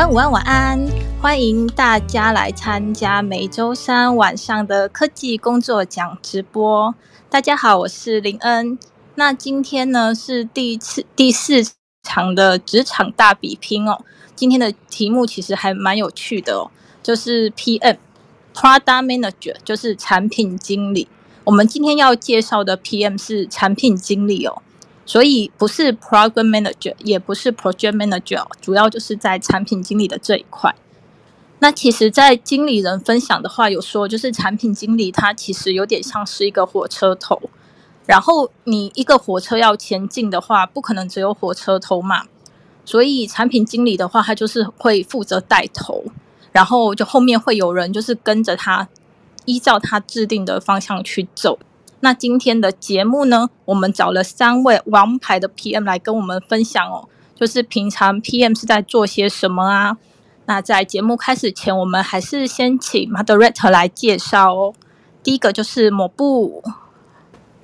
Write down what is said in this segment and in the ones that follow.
安，午安，晚安！欢迎大家来参加每周三晚上的科技工作奖直播。大家好，我是林恩。那今天呢是第一次第四场的职场大比拼哦。今天的题目其实还蛮有趣的哦，就是 PM Product Manager，就是产品经理。我们今天要介绍的 PM 是产品经理哦。所以不是 program manager，也不是 project manager，主要就是在产品经理的这一块。那其实，在经理人分享的话，有说就是产品经理他其实有点像是一个火车头，然后你一个火车要前进的话，不可能只有火车头嘛。所以产品经理的话，他就是会负责带头，然后就后面会有人就是跟着他，依照他制定的方向去走。那今天的节目呢，我们找了三位王牌的 PM 来跟我们分享哦，就是平常 PM 是在做些什么啊？那在节目开始前，我们还是先请 Moderator 来介绍哦。第一个就是抹布。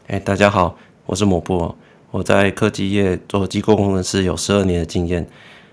哎，大家好，我是抹布，我在科技业做机构工程师有十二年的经验。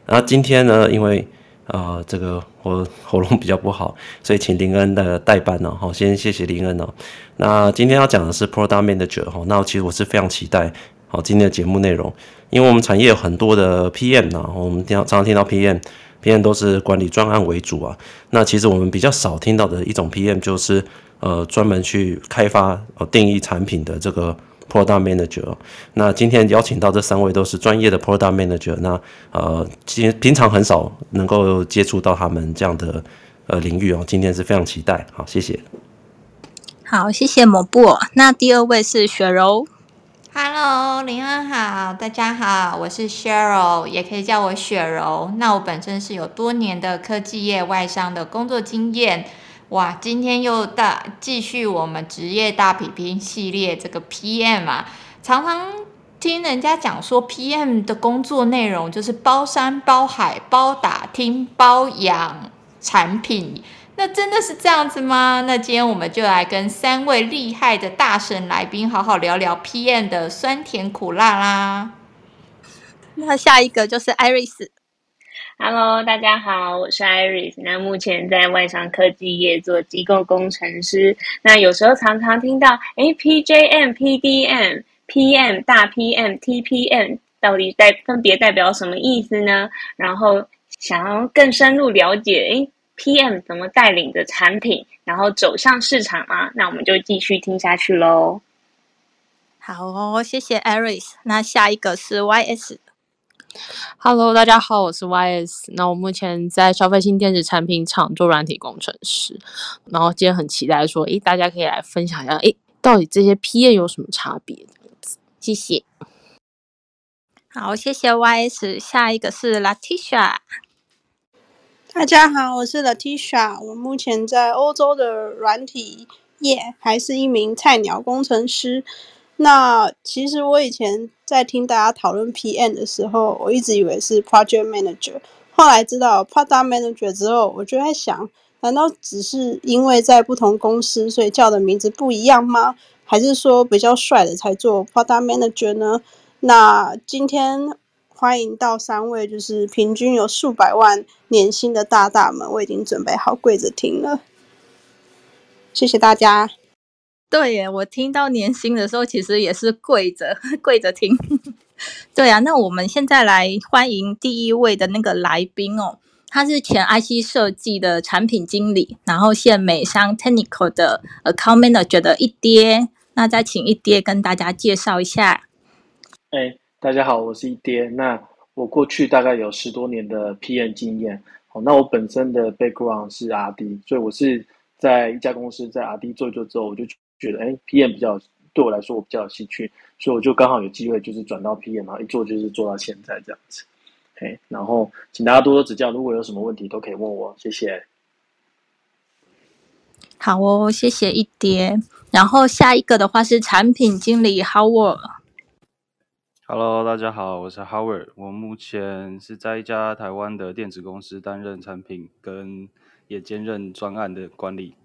然后今天呢，因为、呃，这个我喉咙比较不好，所以请林恩的代班哦。好，先谢谢林恩哦。那今天要讲的是 Product Manager 哈，那其实我是非常期待好今天的节目内容，因为我们产业有很多的 PM 呢，我们经常常听到 PM，PM 都是管理专案为主啊。那其实我们比较少听到的一种 PM 就是呃专门去开发哦定义产品的这个。Product Manager，那今天邀请到这三位都是专业的 Product Manager，那呃，其实平常很少能够接触到他们这样的呃领域哦，今天是非常期待，好，谢谢。好，谢谢抹布。那第二位是雪柔，Hello，林恩好，大家好，我是 Cheryl，也可以叫我雪柔。那我本身是有多年的科技业外商的工作经验。哇，今天又大继续我们职业大比拼系列这个 PM 啊，常常听人家讲说 PM 的工作内容就是包山包海包打听包养产品，那真的是这样子吗？那今天我们就来跟三位厉害的大神来宾好好聊聊 PM 的酸甜苦辣啦。那下一个就是 Iris。Hello，大家好，我是 Iris。那目前在外商科技业做机构工程师。那有时候常常听到，哎，PJM、PDM、PM、大 PM、TPM 到底代分别代表什么意思呢？然后想要更深入了解，哎，PM 怎么带领着产品，然后走向市场啊？那我们就继续听下去喽。好哦，谢谢 Iris。那下一个是 YS。Hello，大家好，我是 YS。那我目前在消费性电子产品厂做软体工程师。然后今天很期待说，诶，大家可以来分享一下，诶，到底这些 PM 有什么差别？谢谢。好，谢谢 YS。下一个是 Latisha。大家好，我是 Latisha。我目前在欧洲的软体业，还是一名菜鸟工程师。那其实我以前在听大家讨论 PM 的时候，我一直以为是 Project Manager，后来知道 Product Manager 之后，我就在想，难道只是因为在不同公司，所以叫的名字不一样吗？还是说比较帅的才做 Product Manager 呢？那今天欢迎到三位，就是平均有数百万年薪的大大们，我已经准备好跪着听了，谢谢大家。对耶，我听到年薪的时候，其实也是跪着 跪着听。对啊，那我们现在来欢迎第一位的那个来宾哦，他是前 IC 设计的产品经理，然后现美商 Technical 的 Account Manager 的一爹。那再请一爹跟大家介绍一下。哎，大家好，我是一爹。那我过去大概有十多年的 PM 经验。好，那我本身的 background 是 RD，所以我是在一家公司在 RD 做一做之后，我就。觉得哎，PM 比较对我来说我比较有兴趣，所以我就刚好有机会就是转到 PM，然后一做就是做到现在这样子。嘿，然后请大家多多指教，如果有什么问题都可以问我，谢谢。好哦，谢谢一蝶。然后下一个的话是产品经理 Howard。Hello，大家好，我是 Howard，我目前是在一家台湾的电子公司担任产品跟也兼任专案的管理。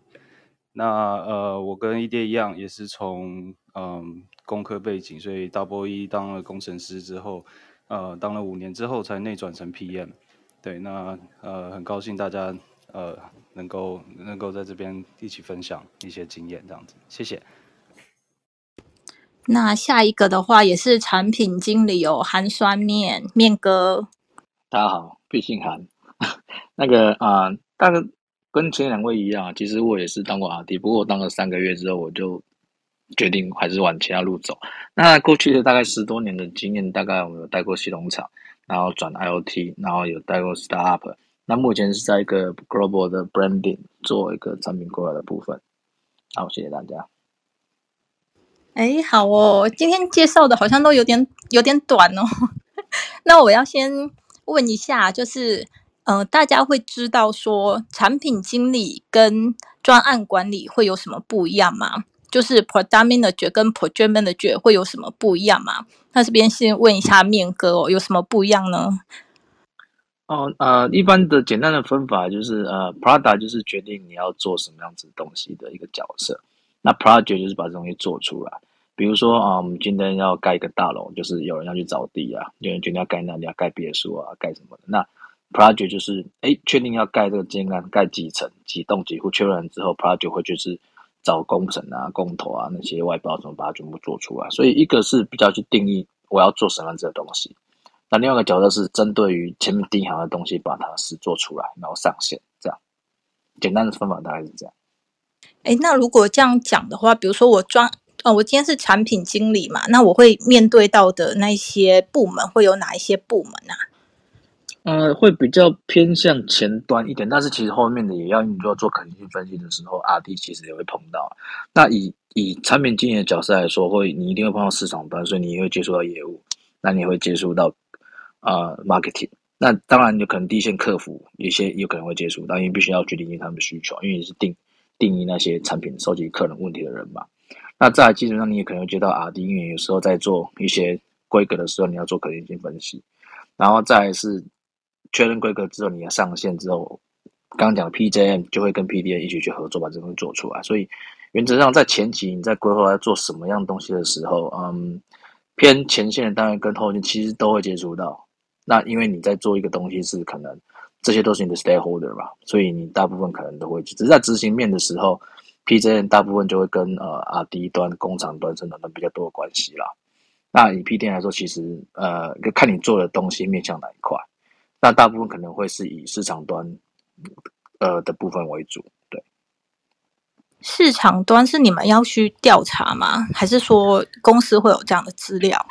那呃，我跟一爹一样，也是从嗯工科背景，所以 Double E 当了工程师之后，呃，当了五年之后才内转成 PM。对，那呃很高兴大家呃能够能够在这边一起分享一些经验，这样子，谢谢。那下一个的话也是产品经理哦韩酸面面哥，大家好，毕姓寒。那个啊、呃，大概跟前两位一样啊，其实我也是当过 RD，不过我当了三个月之后，我就决定还是往其他路走。那过去的大概十多年的经验，大概我有带过系统厂，然后转 IoT，然后有带过 Startup。那目前是在一个 Global 的 Branding 做一个产品规划的部分。好，谢谢大家。哎，好哦，今天介绍的好像都有点有点短哦。那我要先问一下，就是呃，大家会知道说产品经理跟专案管理会有什么不一样吗？就是 Product Manager 跟 Project Manager 会有什么不一样吗？那这边先问一下面哥哦，有什么不一样呢？哦，呃，一般的简单的分法就是，呃，Product 就是决定你要做什么样子东西的一个角色，那 Project 就是把这东西做出来。比如说啊，我们今天要盖一个大楼，就是有人要去找地啊，有人决定要盖那里，要盖别墅啊，盖什么的。那 project 就是哎，确定要盖这个建案，盖几层、几栋、几户，确认之后，project 会就是找工程啊、工头啊那些外包，怎么把它全部做出来。所以一个是比较去定义我要做什么样子的东西，那另外一个角色是针对于前面定好的东西，把它实做出来，然后上线。这样简单的方法大概是这样。哎，那如果这样讲的话，比如说我装。哦，我今天是产品经理嘛，那我会面对到的那些部门会有哪一些部门啊？呃，会比较偏向前端一点，但是其实后面的也要，你就要做可能性分析的时候，RD 其实也会碰到。那以以产品经理的角色来说，会你一定会碰到市场端，所以你也会接触到业务，那你会接触到呃 marketing。那当然有可能第一线客服有些有可能会接触但，因为必须要去理解他们的需求，因为你是定定义那些产品、收集客人问题的人嘛。那再来基本上你也可能会接到 RD，因为有时候在做一些规格的时候，你要做可行性分析，然后再是确认规格之后，你要上线之后，刚刚讲的 PJM 就会跟 PDM 一起去合作把这东西做出来。所以原则上在前期你在规划要做什么样东西的时候，嗯，偏前线的单位跟后线其实都会接触到。那因为你在做一个东西是可能这些都是你的 stakeholder 嘛，所以你大部分可能都会，只是在执行面的时候。PJM 大部分就会跟呃 RD 端、工厂端、生产端比较多的关系啦。那以 PDM 来说，其实呃，看你做的东西面向哪一块。那大部分可能会是以市场端呃的部分为主。对，市场端是你们要去调查吗？还是说公司会有这样的资料？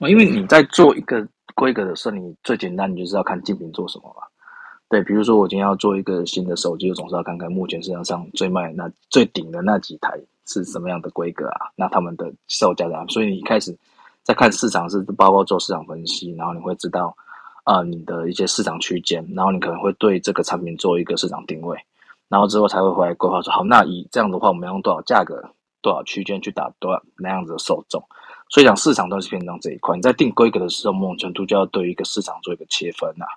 因为你在做一个规格的时候，你最简单，你就是要看竞品做什么嘛。对，比如说我今天要做一个新的手机，我总是要看看目前市场上最卖那最顶的那几台是什么样的规格啊？那他们的售价怎样？所以你一开始在看市场是包括做市场分析，然后你会知道啊、你的一些市场区间，然后你可能会对这个产品做一个市场定位，然后之后才会回来规划说好，那以这样的话，我们要用多少价格、多少区间去打多少那样子的受众。所以讲市场都是偏重这一块。你在定规格的时候，某种程度就要对一个市场做一个切分呐、啊。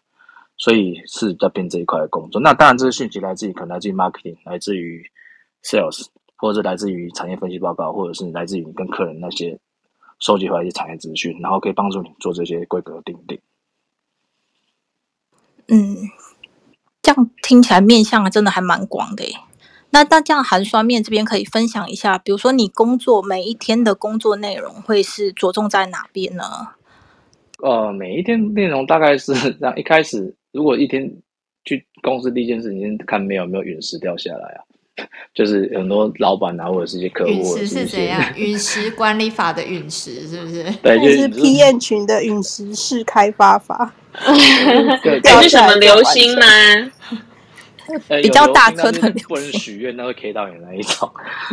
所以是在编这一块的工作。那当然，这个讯息来自于可能来自于 marketing，来自于 sales，或者是来自于产业分析报告，或者是来自于你跟客人那些收集回来一些产业资讯，然后可以帮助你做这些规格的定定。嗯，这样听起来面向真的还蛮广的。那那这样寒酸面这边可以分享一下，比如说你工作每一天的工作内容会是着重在哪边呢？呃，每一天内容大概是这样，一开始。如果一天去公司第一件事情，先看没有没有陨石掉下来啊，就是很多老板啊，或者是一些客户，陨石是怎样？陨石管理法的陨石是不是？对，就是 P N 群的陨石式开发法。这是什么流星吗？比较大颗的流星，不能许愿，那会 K 到你那一种。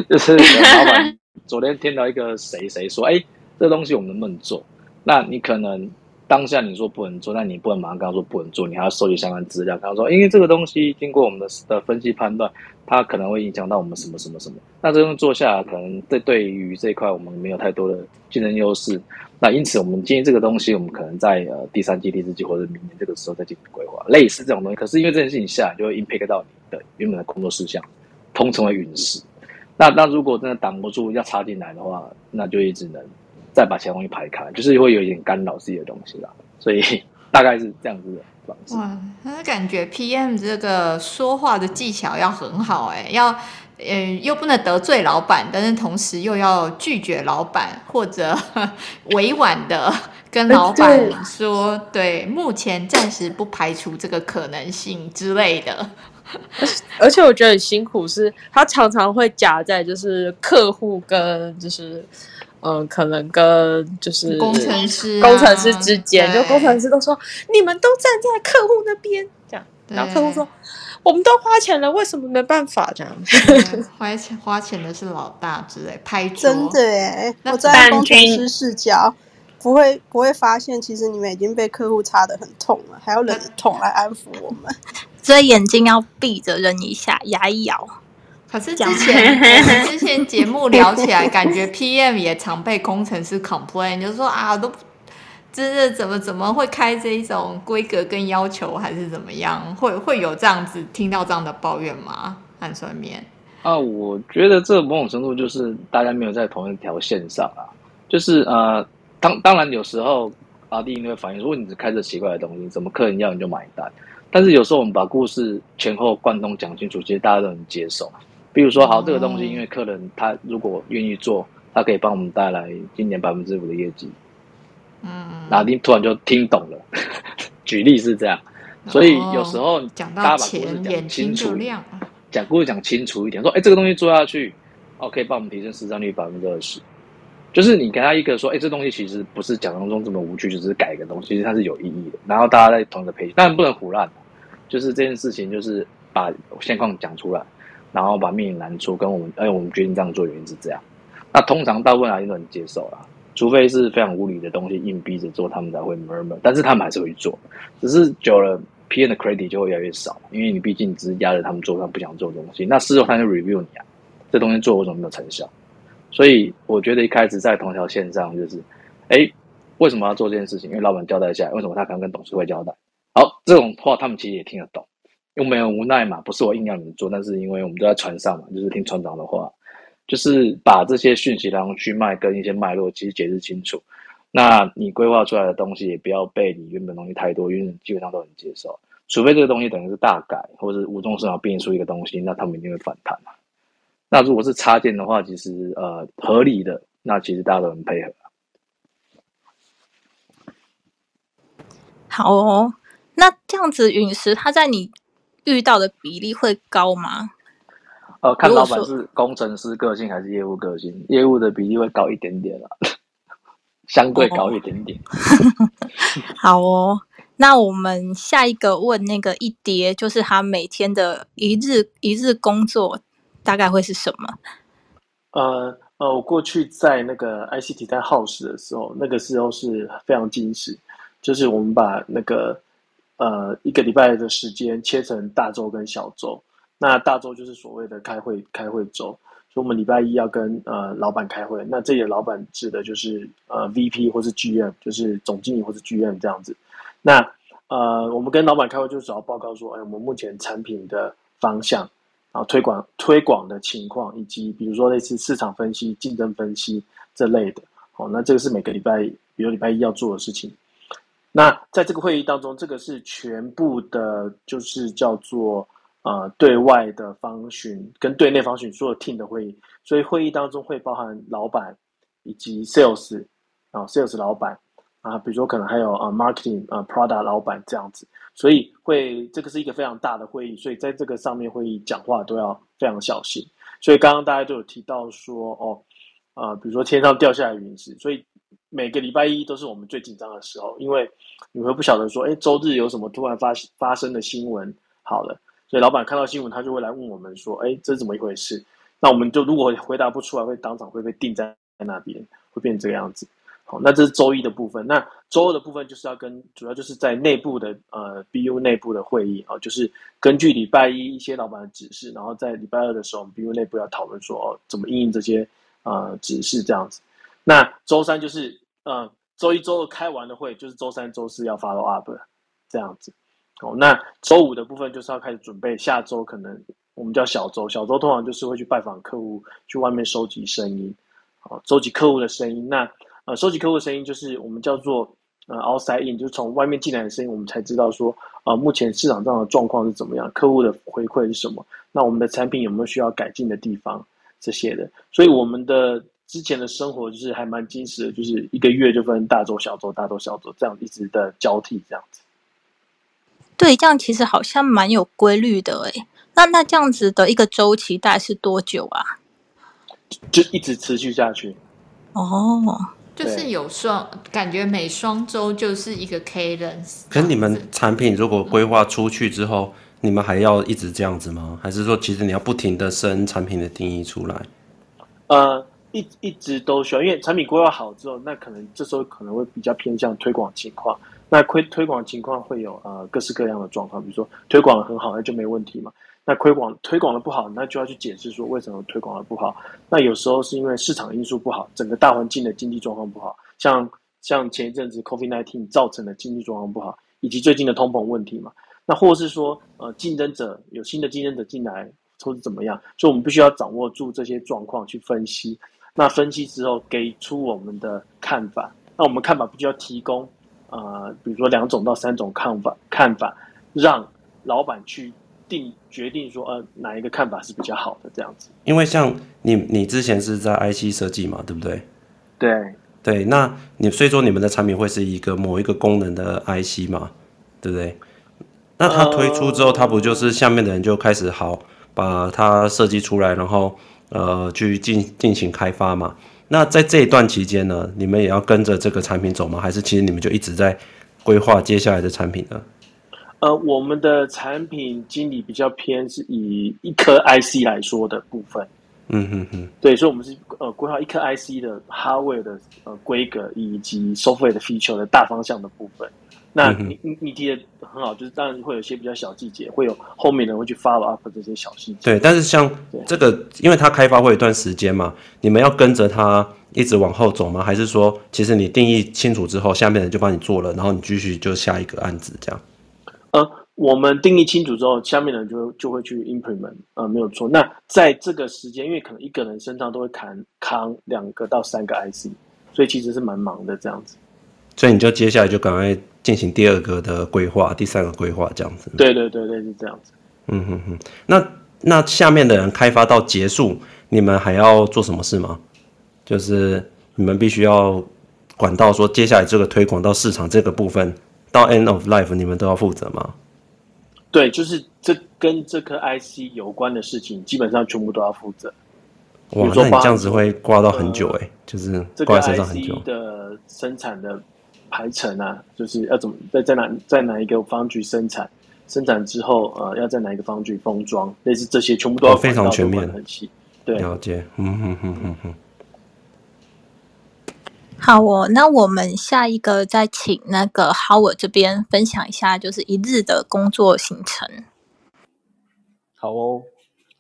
就是老板昨天听到一个谁谁说，哎、欸，这东西我们能不能做？那你可能。当下你说不能做，那你不能马上跟他说不能做，你还要收集相关资料。跟他说，因为这个东西经过我们的的分析判断，它可能会影响到我们什么什么什么。那这样做下来，可能对对于这一块我们没有太多的竞争优势。那因此，我们建议这个东西，我们可能在呃第三季、第四季或者明年这个时候再进行规划，类似这种东西。可是因为这件事情下来，就会 impact 到你的原本的工作事项，通称为陨石。那那如果真的挡不住要插进来的话，那就也只能。再把其他东西排开，就是会有一点干扰自己的东西啦，所以 大概是这样子的方式。哇，那感觉 PM 这个说话的技巧要很好哎，要呃又不能得罪老板，但是同时又要拒绝老板，或者 委婉的跟老板说，对，对，目前暂时不排除这个可能性之类的。而且我觉得很辛苦，是他常常会夹在就是客户跟就是。嗯，可能跟就是工程师、工程师之间，就工程师都说你们都站在客户那边，这样，然后客户说我们都花钱了，为什么没办法这样？花钱花钱的是老大之类，拍桌真的耶！我在工程师视角，不会不会发现，其实你们已经被客户插得很痛了，还要忍着痛来安抚我们，所以眼睛要闭着忍一下，牙一咬。可是之前 之前节目聊起来，感觉 PM 也常被工程师 complain，就是说啊，都真的怎么怎么会开这一种规格跟要求，还是怎么样？会会有这样子听到这样的抱怨吗？很算面啊，我觉得这某种程度就是大家没有在同一条线上啊。就是呃，当当然有时候阿弟会反映，如果你只开着奇怪的东西，怎么客人要你就买单？但是有时候我们把故事前后贯通讲清楚，其实大家都能接受。比如说，好，这个东西，因为客人他如果愿意做，他可以帮我们带来今年百分之五的业绩。嗯，那你突然就听懂了。举例是这样，所以有时候大家把故事讲清楚，讲故事讲清楚一点，说，哎，这个东西做下去，哦，可以帮我们提升市占率百分之二十。就是你给他一个说，哎，这东西其实不是讲当中这么无趣，就是改一个东西，其实它是有意义的。然后大家在同一个培训，当然不能胡乱，就是这件事情，就是把现况讲出来。然后把命令难处跟我们，哎，我们决定这样做原因是这样。那通常大部分人都能接受啦，除非是非常无理的东西硬逼着做，他们才会 murmur。但是他们还是会做，只是久了，PN 的 credit 就会越来越少，因为你毕竟只是压着他们做他们不想做的东西。那事后他就 review 你啊，这东西做为什么没有成效？所以我觉得一开始在同条线上就是，哎，为什么要做这件事情？因为老板交代下来，为什么他可能跟董事会交代？好，这种话他们其实也听得懂。又没有无奈嘛，不是我硬要你们做，但是因为我们都在船上嘛，就是听船长的话，就是把这些讯息然后去脉跟一些脉络其实解释清楚。那你规划出来的东西也不要被你原本东西太多，因为基本上都能接受。除非这个东西等于是大改，或者是无中生有变出一个东西，那他们一定会反弹嘛。那如果是插件的话，其实呃合理的，那其实大家都很配合。好哦，那这样子陨石它在你。遇到的比例会高吗？呃，看老板是工程师个性还是业务个性，业务的比例会高一点点啦，相对高一点点。哦 好哦，那我们下一个问那个一叠，就是他每天的一日一日工作大概会是什么？呃呃，我过去在那个 ICT 在 House 的时候，那个时候是非常精实，就是我们把那个。呃，一个礼拜的时间切成大周跟小周。那大周就是所谓的开会开会周，所以我们礼拜一要跟呃老板开会。那这里的老板指的就是呃 VP 或是 GM，就是总经理或是 GM 这样子。那呃，我们跟老板开会就主要报告说，哎，我们目前产品的方向，然后推广推广的情况，以及比如说类似市场分析、竞争分析这类的。哦，那这个是每个礼拜，比如礼拜一要做的事情。那在这个会议当中，这个是全部的，就是叫做呃对外的 function 跟对内 function 所有 team 的会议，所以会议当中会包含老板以及 sales 啊 sales 老板啊，比如说可能还有啊 marketing 啊 product 老板这样子，所以会这个是一个非常大的会议，所以在这个上面会议讲话都要非常小心。所以刚刚大家都有提到说哦，啊比如说天上掉下来陨石，所以。每个礼拜一都是我们最紧张的时候，因为你会不晓得说，哎，周日有什么突然发发生的新闻。好了，所以老板看到新闻，他就会来问我们说，哎，这是怎么一回事？那我们就如果回答不出来，会当场会被定在那边，会变成这个样子。好，那这是周一的部分。那周二的部分就是要跟主要就是在内部的呃 BU 内部的会议啊，就是根据礼拜一一些老板的指示，然后在礼拜二的时候，我们 BU 内部要讨论说，哦，怎么应应这些呃指示这样子。那周三就是。嗯，周一、周二开完的会，就是周三、周四要 follow up 这样子。哦，那周五的部分就是要开始准备下周，可能我们叫小周，小周通常就是会去拜访客户，去外面收集声音，哦，收集客户的声音。那呃，收集客户的声音就是我们叫做呃 outside in，就是从外面进来的声音，我们才知道说啊、呃，目前市场上的状况是怎么样，客户的回馈是什么，那我们的产品有没有需要改进的地方这些的。所以我们的之前的生活就是还蛮精实的，就是一个月就分大周、小周、大周、小周这样一直的交替这样子。对，这样其实好像蛮有规律的诶。那那这样子的一个周期大概是多久啊？就一直持续下去。哦，就是有双，感觉每双周就是一个 cadence。可是你们产品如果规划出去之后，你们还要一直这样子吗？还是说其实你要不停的生产品的定义出来？呃，一一直都需要，因为产品规划好之后，那可能这时候可能会比较偏向推广情况。那推推广情况会有呃各式各样的状况，比如说推广的很好，那就没问题嘛。那推广推广的不好，那就要去解释说为什么推广的不好。那有时候是因为市场因素不好，整个大环境的经济状况不好，像像前一阵子 COVID-19 造成的经济状况不好，以及最近的通膨问题嘛。那或是说呃竞争者有新的竞争者进来，或是怎么样，所以我们必须要掌握住这些状况去分析。那分析之后给出我们的看法，那我们看法必须要提供呃比如说两种到三种看法看法，让老板去。定决定说，呃，哪一个看法是比较好的这样子？因为像你，你之前是在 IC 设计嘛，对不对？对对，那你所以说你们的产品会是一个某一个功能的 IC 嘛，对不对？那它推出之后，它不就是下面的人就开始好把它设计出来，然后呃去进进行开发嘛？那在这一段期间呢，你们也要跟着这个产品走吗？还是其实你们就一直在规划接下来的产品呢？呃，我们的产品经理比较偏是以一颗 IC 来说的部分，嗯哼哼，对，所以我们是呃规划一颗 IC 的 hardware 的呃规格以及 software 的 feature 的大方向的部分。那你你你提的很好，就是当然会有一些比较小细节，会有后面的人会去 follow up 这些小细节。对，但是像这个，因为它开发会有一段时间嘛，你们要跟着它一直往后走吗？还是说，其实你定义清楚之后，下面人就帮你做了，然后你继续就下一个案子这样？呃，我们定义清楚之后，下面的人就就会去 implement，呃，没有错。那在这个时间，因为可能一个人身上都会扛扛两个到三个 IC，所以其实是蛮忙的这样子。所以你就接下来就赶快进行第二个的规划，第三个规划这样子。对对对对，是这样子。嗯哼哼。那那下面的人开发到结束，你们还要做什么事吗？就是你们必须要管到说接下来这个推广到市场这个部分。到 end of life，你们都要负责吗？对，就是这跟这颗 IC 有关的事情，基本上全部都要负责。哇，那你这样子会挂到很久哎、欸，呃、就是挂在身上很久。这个的生产的排程啊，就是要怎么在在哪在哪一个方具生产，生产之后呃要在哪一个方具封装，类似这些全部都要、哦、非常全面，很细。对，了解，嗯哼哼哼哼。好哦，那我们下一个再请那个 Howard 这边分享一下，就是一日的工作行程。好哦，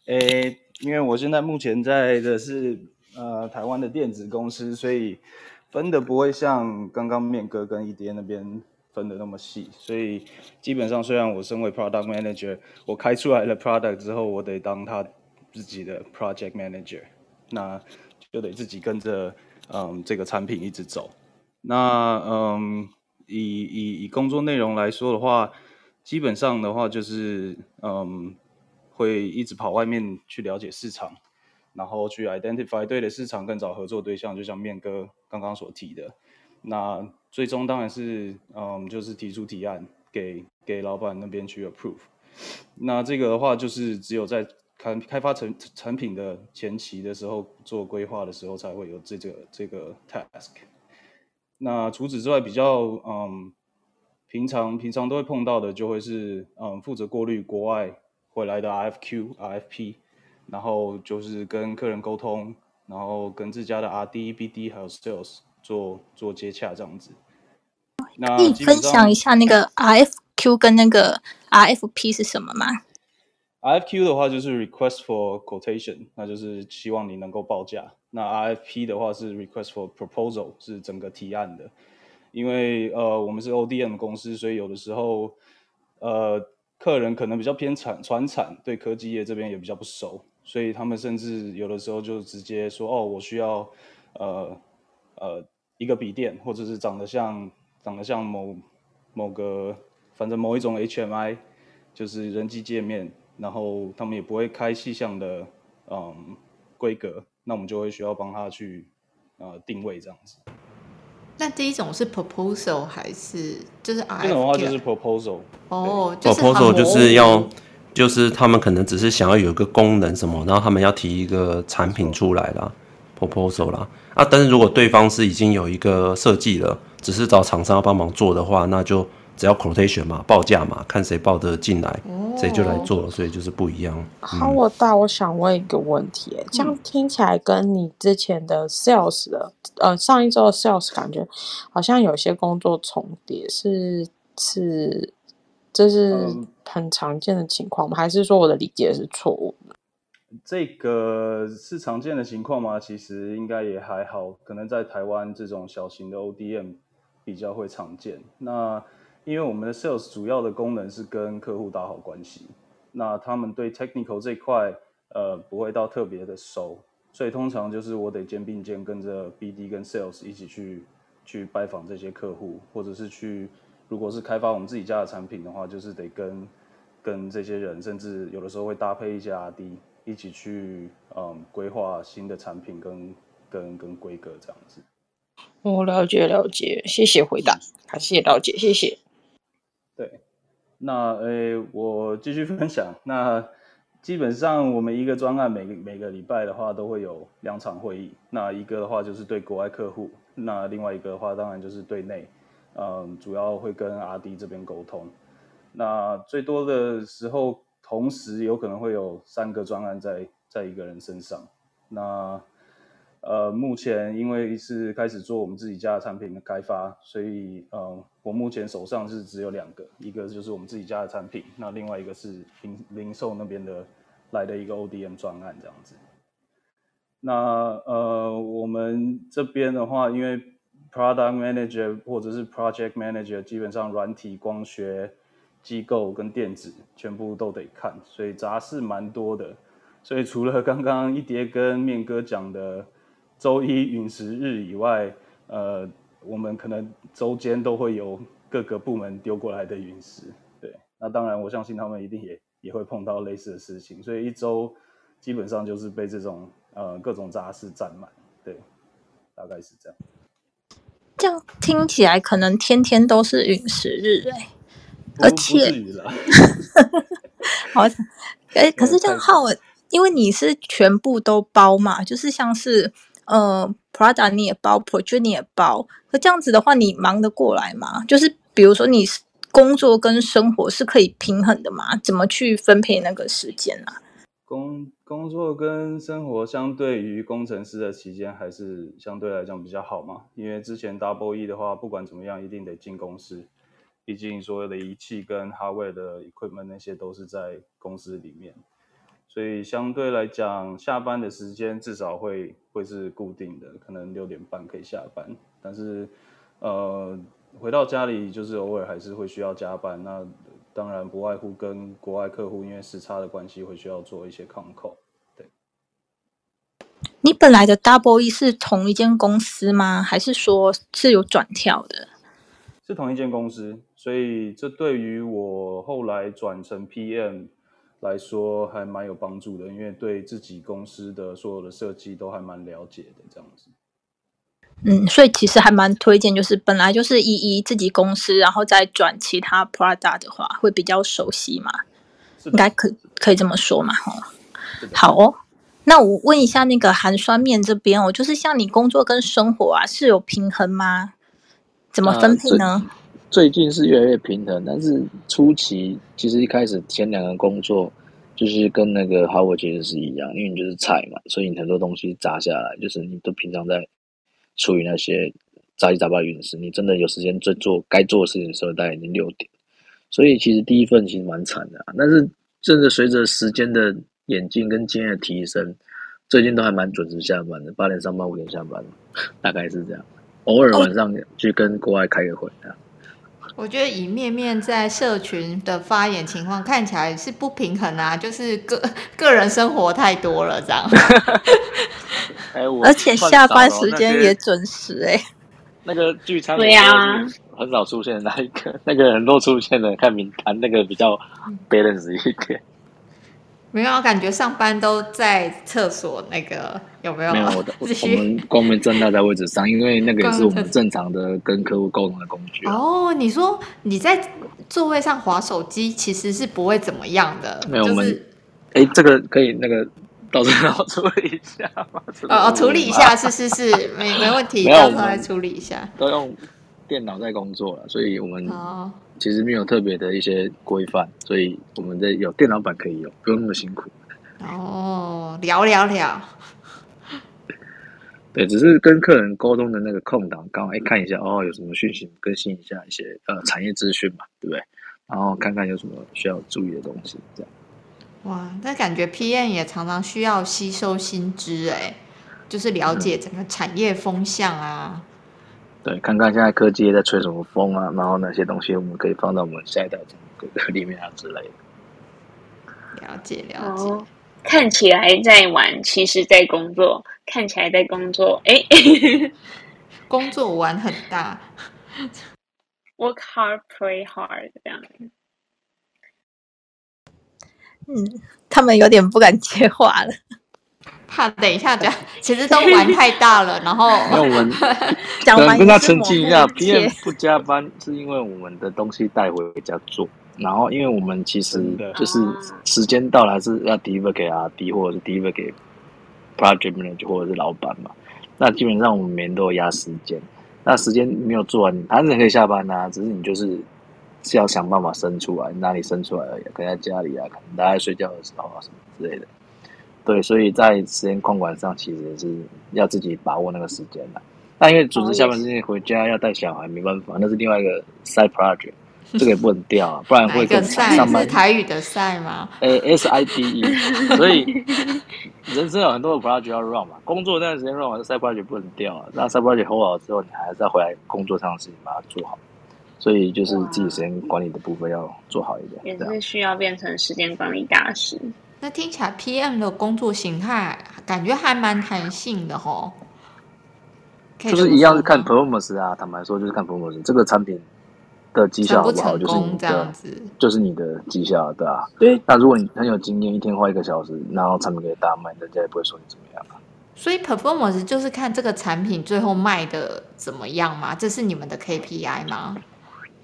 诶，因为我现在目前在的是呃台湾的电子公司，所以分的不会像刚刚面哥跟 EDN 那边分的那么细，所以基本上虽然我身为 Product Manager，我开出来了 Product 之后，我得当他自己的 Project Manager，那就得自己跟着。嗯，这个产品一直走。那嗯，以以以工作内容来说的话，基本上的话就是嗯，会一直跑外面去了解市场，然后去 identify 对的市场，更找合作对象。就像面哥刚刚所提的，那最终当然是嗯，就是提出提案给给老板那边去 approve。那这个的话，就是只有在开开发成产品的前期的时候，做规划的时候才会有这个这个 task。那除此之外，比较嗯，平常平常都会碰到的，就会是嗯，负责过滤国外回来的 RFQ、RFP，然后就是跟客人沟通，然后跟自家的 RD、BD 还有 Sales 做做接洽这样子。那可以分享一下那个 RFQ 跟那个 RFP 是什么吗？RFQ 的话就是 Request for Quotation，那就是希望你能够报价。那 RFP 的话是 Request for Proposal，是整个提案的。因为呃我们是 ODM 公司，所以有的时候呃客人可能比较偏产传产，对科技业这边也比较不熟，所以他们甚至有的时候就直接说哦，我需要呃呃一个笔电，或者是长得像长得像某某个，反正某一种 HMI，就是人机界面，然后他们也不会开细项的嗯规格，那我们就会需要帮他去呃定位这样子。那第一种是 proposal 还是就是 RFQ？这种的话就是 proposal。哦，就是 proposal 就是要，就是他们可能只是想要有一个功能什么，然后他们要提一个产品出来啦，proposal 啦。啊，但是如果对方是已经有一个设计了，只是找厂商要帮忙做的话，那就只要 quotation 嘛，报价嘛，看谁报得进来，谁就来做，所以就是不一样。好，我大，我想问一个问题，这样听起来跟你之前的 sales 的，呃，上一周的 sales 感觉好像有些工作重叠，是是，这是很常见的情况吗？还是说我的理解是错误的？这个是常见的情况吗？其实应该也还好，可能在台湾这种小型的 ODM 比较会常见。那因为我们的 Sales 主要的功能是跟客户打好关系，那他们对 Technical 这块呃不会到特别的熟，所以通常就是我得肩并肩跟着 BD 跟 Sales 一起去去拜访这些客户，或者是去如果是开发我们自己家的产品的话，就是得跟跟这些人，甚至有的时候会搭配一些 RD。一起去嗯规划新的产品跟跟跟规格这样子。我了解了解，谢谢回答，感谢了解，谢谢。对，那诶，我继续分享。那基本上我们一个专案每个每个礼拜的话都会有两场会议。那一个的话就是对国外客户，那另外一个的话当然就是对内，嗯，主要会跟 RD 这边沟通。那最多的时候。同时有可能会有三个专案在在一个人身上。那呃，目前因为是开始做我们自己家的产品的开发，所以呃，我目前手上是只有两个，一个就是我们自己家的产品，那另外一个是零零售那边的来的一个 ODM 专案这样子。那呃，我们这边的话，因为 Product Manager 或者是 Project Manager 基本上软体光学。机构跟电子全部都得看，所以杂事蛮多的。所以除了刚刚一叠跟面哥讲的周一陨石日以外，呃，我们可能周间都会有各个部门丢过来的陨石。对，那当然我相信他们一定也也会碰到类似的事情，所以一周基本上就是被这种呃各种杂事占满。对，大概是这样。这样听起来可能天天都是陨石日哎、欸。而且，好，哎，可是这样浩文，因为你是全部都包嘛，就是像是呃，Prada 你也包，Project 你也包，可这样子的话，你忙得过来吗？就是比如说你工作跟生活是可以平衡的吗？怎么去分配那个时间呢、啊？工工作跟生活相对于工程师的期间还是相对来讲比较好嘛，因为之前 Double E 的话，不管怎么样，一定得进公司。毕竟所有的仪器跟 hardware 的 equipment 那些都是在公司里面，所以相对来讲，下班的时间至少会会是固定的，可能六点半可以下班。但是，呃，回到家里就是偶尔还是会需要加班。那当然不外乎跟国外客户因为时差的关系，会需要做一些 control。对。你本来的 Double E 是同一间公司吗？还是说是有转跳的？是同一间公司。所以这对于我后来转成 PM 来说还蛮有帮助的，因为对自己公司的所有的设计都还蛮了解的，这样子。嗯，所以其实还蛮推荐，就是本来就是一一自己公司，然后再转其他 Prada 的话，会比较熟悉嘛。应该可可以这么说嘛？哈，好哦。那我问一下那个寒酸面这边，哦就是像你工作跟生活啊是有平衡吗？怎么分配呢？呃最近是越来越平衡，但是初期其实一开始前两个工作就是跟那个 Howard 其实是一样，因为你就是菜嘛，所以你很多东西砸下来，就是你都平常在处理那些杂七杂八的陨石，你真的有时间在做该做的事情的时候，大概已经六点，所以其实第一份其实蛮惨的啊，但是真的随着时间的演进跟经验的提升，最近都还蛮准时下班的，八点上班五点下班，大概是这样，偶尔晚上去跟国外开个会啊。我觉得以面面在社群的发言情况看起来是不平衡啊，就是个个人生活太多了这样。而且下班时间也准时哎、欸。那个聚餐，对呀，很少出现的那一个，那个人都出现了看名单，那个比较 balance 一点。没有，感觉上班都在厕所，那个有没有？没有，我的 我们光明正大在位置上，因为那个也是我们正常的跟客户沟通的工具。哦，你说你在座位上划手机，其实是不会怎么样的。没有，就是、我们哎，这个可以那个到时候处理一下吗？哦哦，处理一下，是是是，没没问题，到时候来处理一下。都用电脑在工作了，所以我们其实没有特别的一些规范，所以我们的有电脑版可以用，不用那么辛苦。哦，聊聊聊。对，只是跟客人沟通的那个空档，刚好哎看一下哦，有什么讯息更新一下一些呃产业资讯嘛，对不对？然后看看有什么需要注意的东西，这样。哇，那感觉 PM 也常常需要吸收新知哎，就是了解整个产业风向啊。嗯对，看看现在科技在吹什么风啊，然后那些东西我们可以放到我们下一代这个里面啊之类的。了解了解、哦，看起来在玩，其实在工作；看起来在工作，哎，工作玩很大。Work hard, play hard，这样。嗯，他们有点不敢接话了。怕等一下讲，其实都玩太大了，然后那我们 讲完跟他澄清一下，PM 不加班是因为我们的东西带回家做，然后因为我们其实就是时间到了还是要 deliver 给 RD 或者是 deliver 给 project manager 或者是老板嘛，那基本上我们每天都有压时间，那时间没有做完，还是可以下班呐、啊，只是你就是是要想办法生出来，哪里生出来而已，可能在家里啊，可能大家睡觉的时候啊什么之类的。对，所以在时间控管上，其实是要自己把握那个时间的。但因为准时下班之前回家要带小孩，没办法，那是另外一个 side project，这个也不能掉啊，不然会跟上班。是台语的 side 吗？诶 S I D E。所以人生有很多的 project 要 run 嘛，工作那段时间 run 完，side project 不能掉啊。那 side project hold 好之后，你还是要回来工作上的事情把它做好。所以就是自己时间管理的部分要做好一点，也是需要变成时间管理大师。那听起来 PM 的工作形态感觉还蛮弹性的吼，就是一样是看 performance 啊，坦白说就是看 performance，这个产品的绩效好不好，就是你的，就是你的绩效，对啊。对。那如果你很有经验，一天花一个小时，然后产品可以大卖，人家也不会说你怎么样啊。所以 performance 就是看这个产品最后卖的怎么样吗？这是你们的 KPI 吗？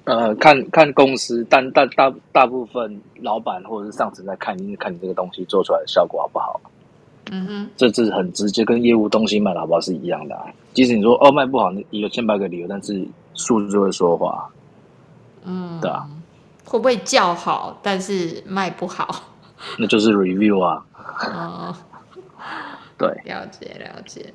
呃，看看公司，但大大大部分老板或者是上层在看，因为看你这个东西做出来的效果好不好？嗯哼，这是很直接，跟业务东西卖的好不好是一样的啊。即使你说哦卖不好，你有千百个理由，但是数字就会说话。嗯，对啊，会不会叫好，但是卖不好？那就是 review 啊。哦，对，了解了解。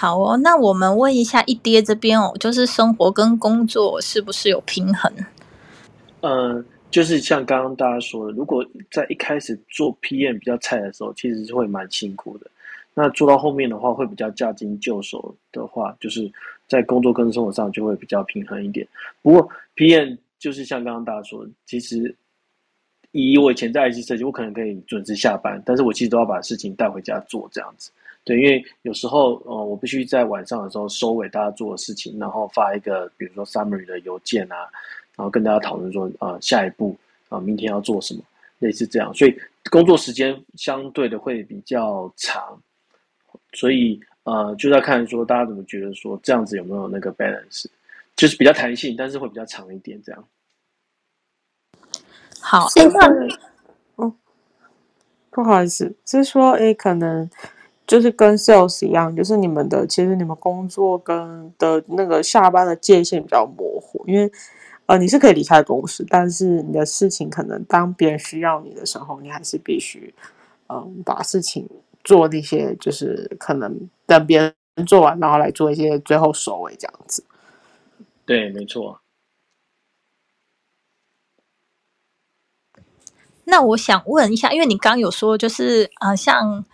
好哦，那我们问一下一爹这边哦，就是生活跟工作是不是有平衡？嗯，就是像刚刚大家说的，如果在一开始做 PM 比较菜的时候，其实是会蛮辛苦的。那做到后面的话，会比较驾轻就熟的话，就是在工作跟生活上就会比较平衡一点。不过 PM 就是像刚刚大家说的，其实以我以前在 IC 设计，我可能可以准时下班，但是我其实都要把事情带回家做这样子。对，因为有时候，呃，我必须在晚上的时候收尾大家做的事情，然后发一个，比如说 summary 的邮件啊，然后跟大家讨论说，呃，下一步啊，呃，明天要做什么，类似这样，所以工作时间相对的会比较长，所以呃，就在看说大家怎么觉得说这样子有没有那个 balance，就是比较弹性，但是会比较长一点这样。好，哎，那，哦，不好意思，是说，哎，可能。就是跟 sales 一样，就是你们的其实你们工作跟的那个下班的界限比较模糊，因为呃你是可以离开公司，但是你的事情可能当别人需要你的时候，你还是必须嗯、呃、把事情做那些，就是可能等别人做完，然后来做一些最后收尾这样子。对，没错。那我想问一下，因为你刚有说就是呃像。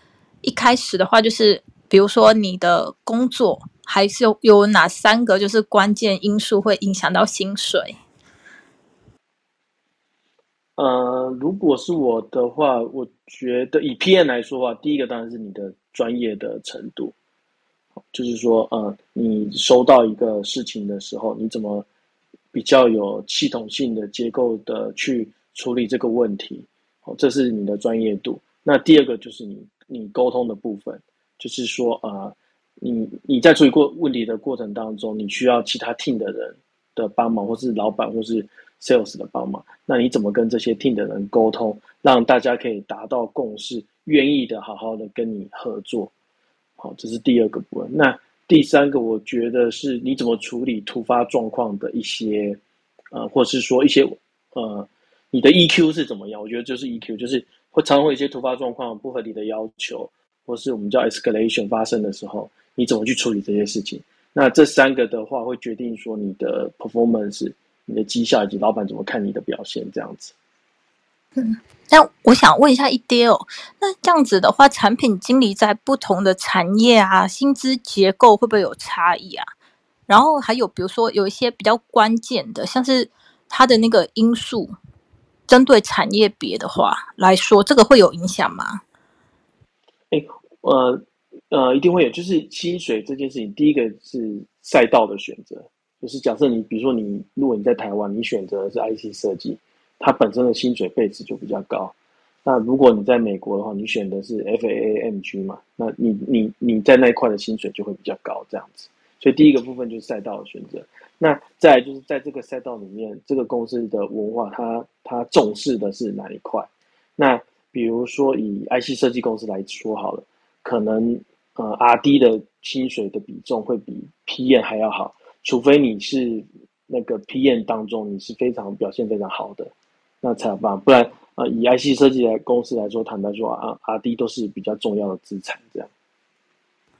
一开始的话，就是比如说你的工作，还是有有哪三个就是关键因素会影响到薪水？呃，如果是我的话，我觉得以 PM 来说的话，第一个当然是你的专业的程度。就是说，呃，你收到一个事情的时候，你怎么比较有系统性的结构的去处理这个问题？哦，这是你的专业度。那第二个就是你你沟通的部分，就是说，呃，你你在处理过问题的过程当中，你需要其他 team 的人的帮忙，或是老板，或是 sales 的帮忙。那你怎么跟这些 team 的人沟通，让大家可以达到共识，愿意的好好的跟你合作？好，这是第二个部分。那第三个，我觉得是你怎么处理突发状况的一些，呃，或是说一些，呃，你的 EQ 是怎么样？我觉得就是 EQ，就是会常会有一些突发状况、不合理的要求，或是我们叫 escalation 发生的时候，你怎么去处理这些事情？那这三个的话，会决定说你的 performance、你的绩效以及老板怎么看你的表现，这样子。嗯，那我想问一下一爹哦，那这样子的话，产品经理在不同的产业啊，薪资结构会不会有差异啊？然后还有比如说有一些比较关键的，像是它的那个因素，针对产业别的话来说，这个会有影响吗？哎，呃呃，一定会有，就是薪水这件事情，第一个是赛道的选择，就是假设你比如说你如果你在台湾，你选择的是 IC 设计。它本身的薪水配置就比较高，那如果你在美国的话，你选的是 FAANG 嘛，那你你你在那一块的薪水就会比较高，这样子。所以第一个部分就是赛道的选择。那再来就是在这个赛道里面，这个公司的文化它，它它重视的是哪一块？那比如说以 IC 设计公司来说好了，可能呃 RD 的薪水的比重会比 PM 还要好，除非你是那个 PM 当中你是非常表现非常好的。那才有办法，不然啊，以 IC 设计的公司来说，坦白说啊，RD 都是比较重要的资产，这样。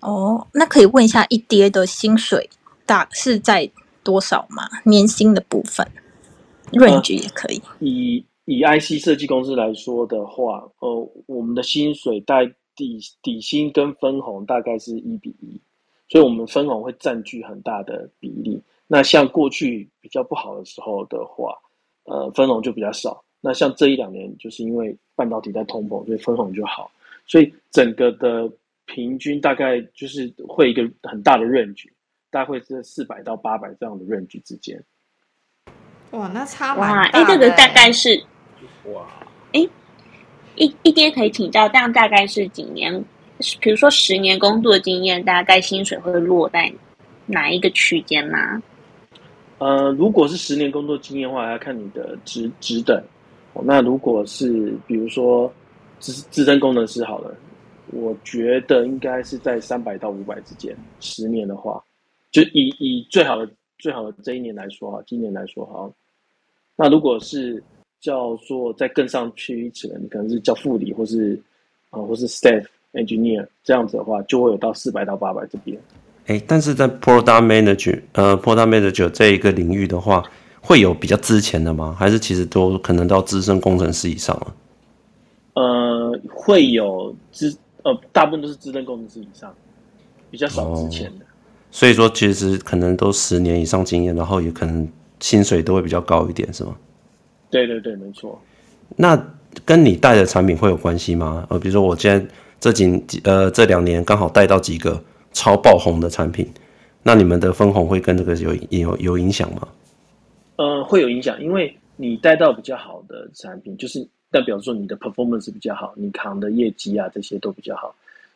哦，那可以问一下，一爹的薪水大是在多少吗？年薪的部分，range 也可以。呃、以以 IC 设计公司来说的话，呃，我们的薪水带底底薪跟分红大概是一比一，所以我们分红会占据很大的比例。那像过去比较不好的时候的话。呃，分红就比较少。那像这一两年，就是因为半导体在通膨，所以分红就好。所以整个的平均大概就是会一个很大的 range，大概会是四百到八百这样的 range 之间。哇，那差哇！哎，这个大概是哇，哎，一一爹可以请教，这样大概是几年？比如说十年工作经验，大概薪水会落在哪一个区间吗？呃，如果是十年工作经验的话，要看你的职职等。那如果是比如说资资深工程师好了，我觉得应该是在三百到五百之间。十年的话，就以以最好的最好的这一年来说哈，今年来说哈。那如果是叫做再更上去一层，你可能是叫副理或是啊、呃、或是 staff engineer 这样子的话，就会有到四百到八百这边。哎，但是在 Product Manager，呃，Product Manager 这一个领域的话，会有比较资浅的吗？还是其实都可能到资深工程师以上啊？呃，会有资，呃，大部分都是资深工程师以上，比较少之前的。哦。所以说，其实可能都十年以上经验，然后也可能薪水都会比较高一点，是吗？对对对，没错。那跟你带的产品会有关系吗？呃，比如说我今天这几呃这两年刚好带到几个。超爆红的产品，那你们的分红会跟这个有有有影响吗？呃，会有影响，因为你带到比较好的产品，就是代表说你的 performance 比较好，你扛的业绩啊这些都比较好，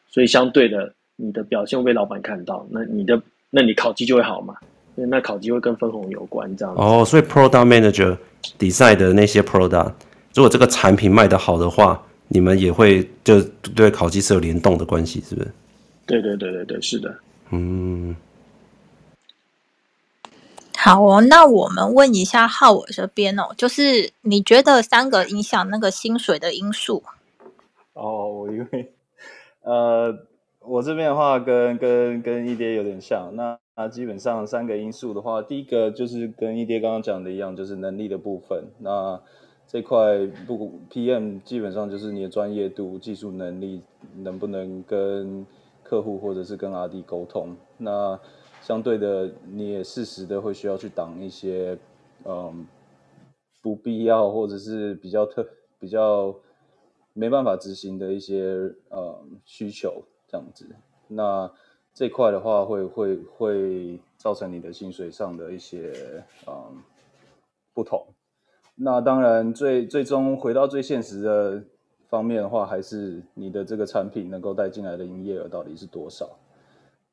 所以相对的，你的表现会被老板看到，那你的那你考绩就会好嘛，那考绩会跟分红有关，这样子。哦，所以 product manager design 的那些 product，如果这个产品卖得好的话，你们也会就对考绩是有联动的关系，是不是？对对对对对，是的，嗯，好哦，那我们问一下浩尔这边哦，就是你觉得三个影响那个薪水的因素？哦，我因为呃，我这边的话跟跟跟一爹有点像，那那基本上三个因素的话，第一个就是跟一爹刚刚讲的一样，就是能力的部分。那这块不 PM 基本上就是你的专业度、技术能力能不能跟客户或者是跟 RD 沟通，那相对的你也适时的会需要去挡一些嗯不必要或者是比较特比较没办法执行的一些呃需求这样子。那这块的话会会会造成你的薪水上的一些嗯不同。那当然最最终回到最现实的方面的话，还是你的这个产品能够带进来的营业额到底是多少？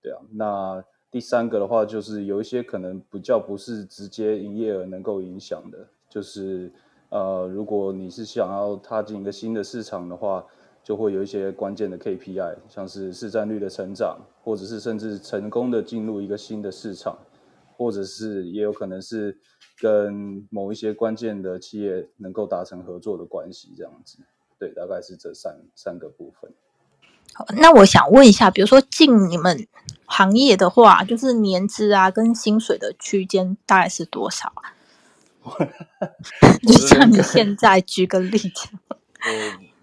对啊，那第三个的话就是有一些可能比较不是直接营业额能够影响的，就是呃，如果你是想要踏进一个新的市场的话。就会有一些关键的 KPI，像是市占率的成长，或者是甚至成功的进入一个新的市场，或者是也有可能是跟某一些关键的企业能够达成合作的关系，这样子。对，大概是这三三个部分。好，那我想问一下，比如说进你们行业的话，就是年资啊跟薪水的区间大概是多少啊？就像你现在举个例子。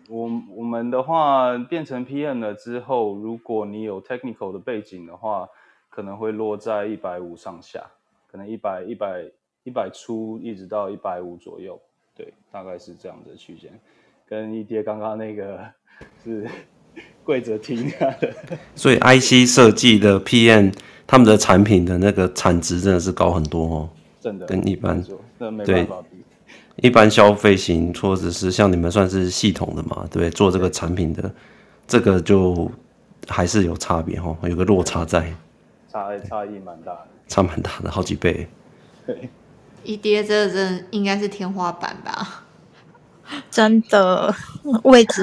我我们的话变成 PM 了之后，如果你有 technical 的背景的话，可能会落在一百五上下，可能一百一百一百出一直到一百五左右，对，大概是这样的区间。跟一爹刚刚那个是 跪着听的，所以 IC 设计的 PM 他们的产品的那个产值真的是高很多哦，真的跟一般那没办法比。一般消费型，或者是像你们算是系统的嘛，对？做这个产品的，这个就还是有差别哈，有个落差在，差差异蛮大的，差蛮大的，好几倍。对，一跌这真应该是天花板吧？真的位置。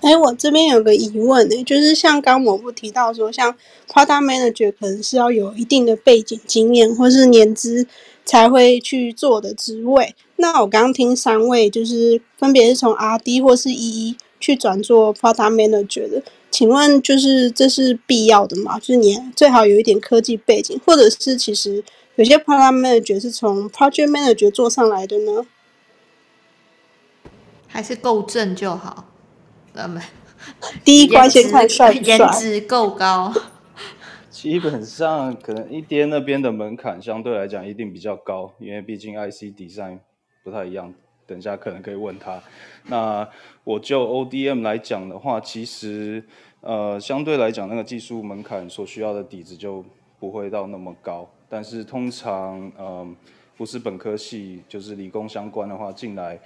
哎，我这边有个疑问呢，就是像刚某部提到说，像 Product Manager 可能是要有一定的背景经验，或是年资。才会去做的职位。那我刚刚听三位就是分别是从 RD 或是 EE 去转做 Product Manager 的，请问就是这是必要的吗？就是你最好有一点科技背景，或者是其实有些 Product Manager 是从 Project Manager 做上来的呢？还是够正就好？那么第一关先看帅不帅？颜值够高。基本上可能一爹那边的门槛相对来讲一定比较高，因为毕竟 IC design 不太一样。等一下可能可以问他。那我就 ODM 来讲的话，其实呃相对来讲那个技术门槛所需要的底子就不会到那么高。但是通常嗯、呃、不是本科系就是理工相关的话进来，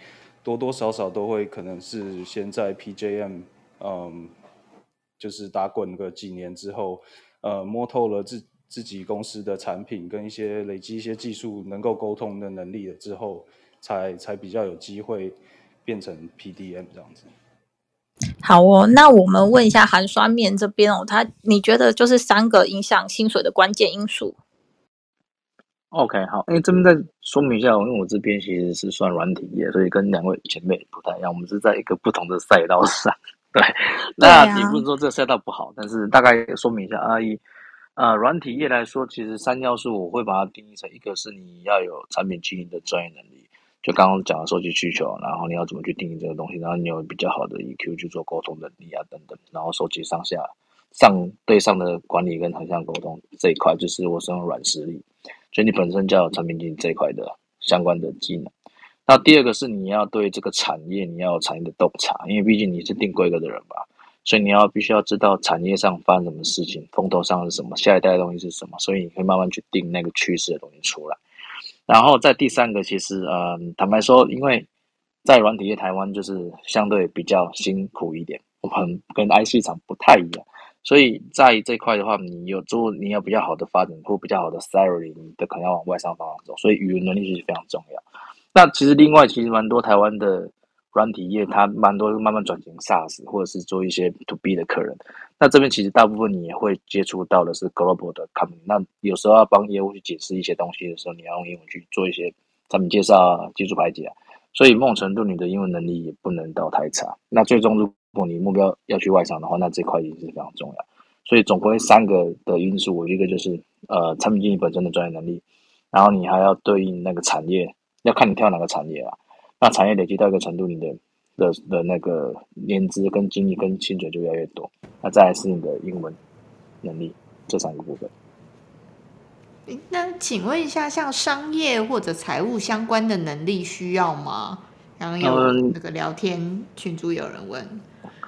多多少少都会可能是先在 PJM 嗯、就是打滚个几年之后。呃，摸透了自自己公司的产品跟一些累积一些技术能够沟通的能力了之后，才才比较有机会变成 PDM 这样子。好哦，那我们问一下寒酸面这边哦，他你觉得就是三个影响薪水的关键因素？OK，好，因为这边再说明一下，因为我这边其实是算软体业，所以跟两位前辈不太一样，我们是在一个不同的赛道上。对，那也不是说这个赛道不好，但是大概说明一下啊，以啊软体业来说，其实三要素我会把它定义成一个是你要有产品经营的专业能力，就刚刚讲的收集需求，然后你要怎么去定义这个东西，然后你有比较好的 EQ 去做沟通能力啊等等，然后收集上下上对上的管理跟横向沟通这一块，就是我说的软实力，所以你本身就要有产品经理这一块的相关的技能。那第二个是你要对这个产业，你要有产业的洞察，因为毕竟你是定规格的人吧，所以你要必须要知道产业上发生什么事情，风头上是什么，下一代的东西是什么，所以你可以慢慢去定那个趋势的东西出来。然后在第三个，其实嗯，坦白说，因为在软体业台湾就是相对比较辛苦一点，我们跟 IC 厂不太一样，所以在这块的话，你有做你有比较好的发展或比较好的 salary，你的可能要往外商方向走，所以语言能力是非常重要。那其实另外其实蛮多台湾的软体业，它蛮多慢慢转型 SaaS，或者是做一些 To B 的客人。那这边其实大部分你也会接触到的是 Global 的 Company。那有时候要帮业务去解释一些东西的时候，你要用英文去做一些产品介绍啊、技术排解。所以某种程度你的英文能力也不能到太差。那最终如如果你目标要去外商的话，那这块也是非常重要。所以总归三个的因素，我一个就是呃产品经理本身的专业能力，然后你还要对应那个产业。要看你跳哪个产业啊，那产业累积到一个程度，你的的的那个年资跟经历跟薪水就越来越多。那再来是你的英文能力，这三个部分。那请问一下，像商业或者财务相关的能力需要吗？刚刚有那个聊天群组有人问，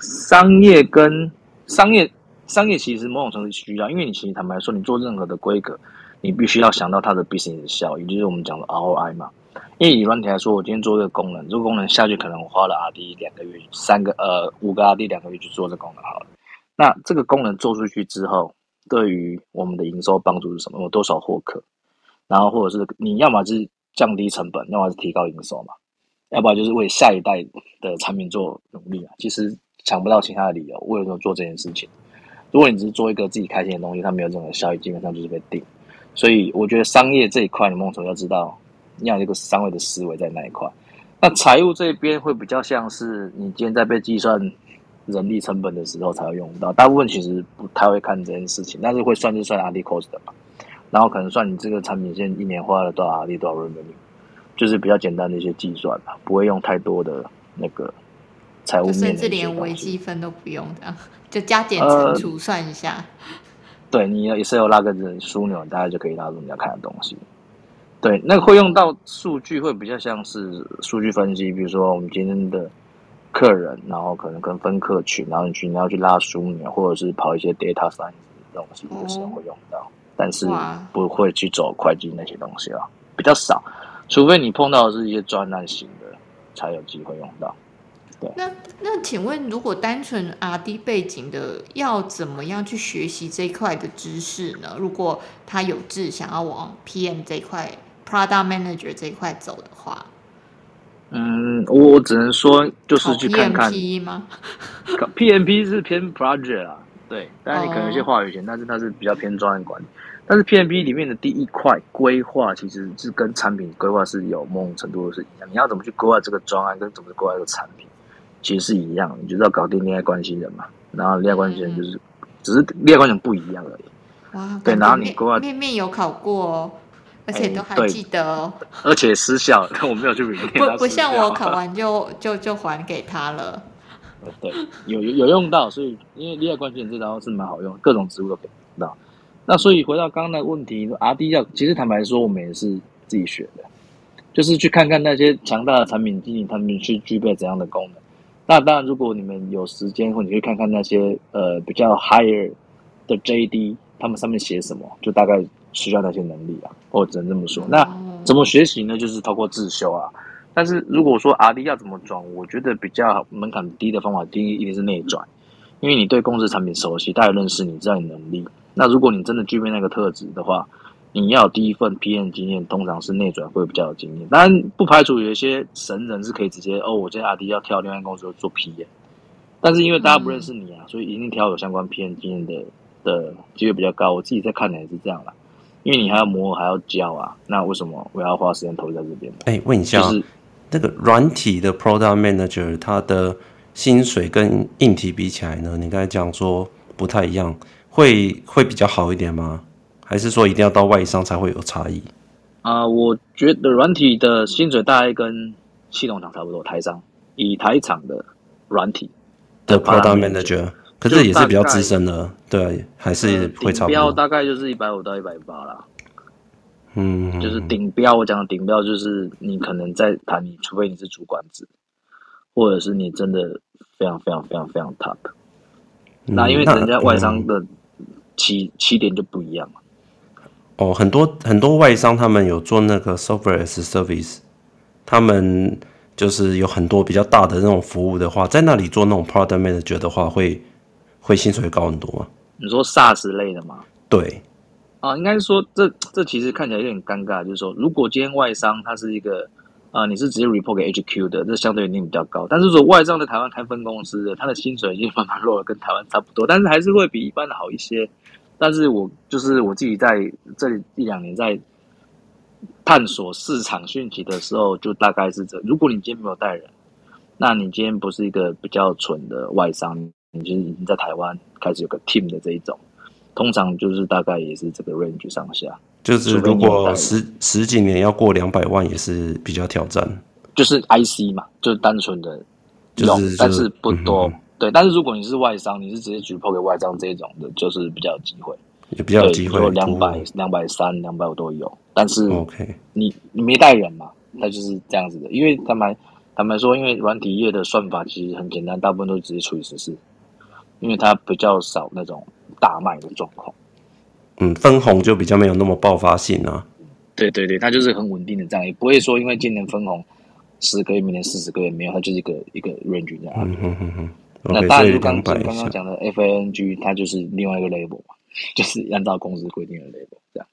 商业跟商业商业其实某种程度需要，因为你其实坦白说，你做任何的规格，你必须要想到它的 business 效益，就是我们讲的 ROI 嘛。因为以软体来说，我今天做这个功能，这个功能下去可能我花了 RD 两个月，三个呃五个 RD 两个月去做这个功能好了。那这个功能做出去之后，对于我们的营收帮助是什么？有多少获客？然后或者是你要么是降低成本，要么是提高营收嘛，要不然就是为下一代的产品做努力啊。其实想不到其他的理由，为什么做这件事情？如果你只是做一个自己开心的东西，它没有任何效益，基本上就是被定。所以我觉得商业这一块，你梦总要知道，你要有一个商业的思维在那一块。那财务这边会比较像是你今天在被计算人力成本的时候才会用到，大部分其实不太会看这件事情，但是会算就算 R&D cost 的嘛，然后可能算你这个产品线一年花了多少 R&D 多少 revenue，就是比较简单的一些计算吧，不会用太多的那个财务面，甚至连微积分都不用的。就加减乘除算一下，呃、对，你也是有拉个子枢纽，大概就可以拉出你要看的东西。对，那个会用到数据，会比较像是数据分析，比如说我们今天的客人，然后可能跟分客群，然后你去你要去拉枢纽，或者是跑一些 data science 的东西的时候会用到，哦、但是不会去走会计那些东西啊，比较少，除非你碰到的是一些专案型的，才有机会用到。那那请问，如果单纯 R&D 背景的，要怎么样去学习这一块的知识呢？如果他有志想要往 PM 这一块、Product Manager 这一块走的话，嗯，我只能说就是去看看 PMP 吗？PMP 是偏 Project 啊，对，当然你可能有些话语权，但是它是比较偏专案管理。但是 PMP 里面的第一块规划，其实是跟产品规划是有某种程度的是一样。你要怎么去规划这个专案，跟怎么规划这个产品？其实是一样，你就是要搞定恋爱关系人嘛，然后恋爱关系人就是，嗯、只是恋爱关系人不一样而已。哇，对，然后你过面面有考过，哦，而且都还记得哦。而且失效，但 我没有去面。不不像我考完就 就就还给他了。对，有有有用到，所以因为恋爱关系人这招是蛮好用，各种职务都可以用到。那所以回到刚刚的问题，RD 要其实坦白说，我们也是自己学的，就是去看看那些强大的产品经理，他们去具备怎样的功能。那当然，如果你们有时间，或你去看看那些呃比较 higher 的 JD，他们上面写什么，就大概需要那些能力啊，我只能这么说。那怎么学习呢？就是透过自修啊。但是如果说 RD 要怎么转，我觉得比较门槛低的方法，第一一定是内转，因为你对公司产品熟悉，大家认识你，知道你能力。那如果你真的具备那个特质的话，你要有第一份 PM 经验，通常是内转会比较有经验。当然，不排除有一些神人是可以直接哦，我今天阿迪要跳另外公司做 PM。但是因为大家不认识你啊，所以一定挑有相关 PM 经验的的机会比较高。我自己在看的也是这样啦，因为你还要磨，还要教啊。那为什么我要花时间投入在这边？哎、欸，问一下，就是那个软体的 Product Manager，他的薪水跟硬体比起来呢？你刚才讲说不太一样，会会比较好一点吗？还是说一定要到外商才会有差异？啊、呃，我觉得软体的薪水大概跟系统厂差不多。台商以台厂的软体的 product manager，可是也是比较资深的，对，还是会差不多。大概就是一百五到一百八啦。嗯，就是顶标。我讲的顶标就是你可能在谈，你除非你是主管职，或者是你真的非常非常非常非常 top。嗯、那因为人家外商的起起点就不一样嘛。哦，很多很多外商他们有做那个 software as service，他们就是有很多比较大的那种服务的话，在那里做那种 product manager 的话，会会薪水会高很多吗？你说 SaaS 类的吗？对，啊，应该说这这其实看起来有点尴尬，就是说如果今天外商它是一个啊，你是直接 report 给 HQ 的，这相对一定比较高。但是如果外商在台湾开分公司的，他的薪水已经慢慢落了，跟台湾差不多，但是还是会比一般的好一些。但是我就是我自己在这一两年在探索市场讯息的时候，就大概是这。如果你今天没有带人，那你今天不是一个比较纯的外商，你就是已经在台湾开始有个 team 的这一种，通常就是大概也是这个 range 上下。就是如果十十几年要过两百万，也是比较挑战。就是 IC 嘛，就是单纯的用，就是、但是不多。嗯对，但是如果你是外商，你是直接举报给外商这一种的，就是比较有机会，也比较有机会，说两百、两百三、两百五都有。但是 OK，你你没带人嘛，那就是这样子的。因为坦白坦白说，因为软体业的算法其实很简单，大部分都直接除以十四，因为它比较少那种大卖的状况。嗯，分红就比较没有那么爆发性啊。对对对，它就是很稳定的这样，也不会说因为今年分红十个月，明年四十个月没有，它就是一个一个 range 这样。嗯哼哼哼。那当然，就刚刚刚讲的 FANG，它就是另外一个 label 嘛，就是按照公司规定的 label 这样。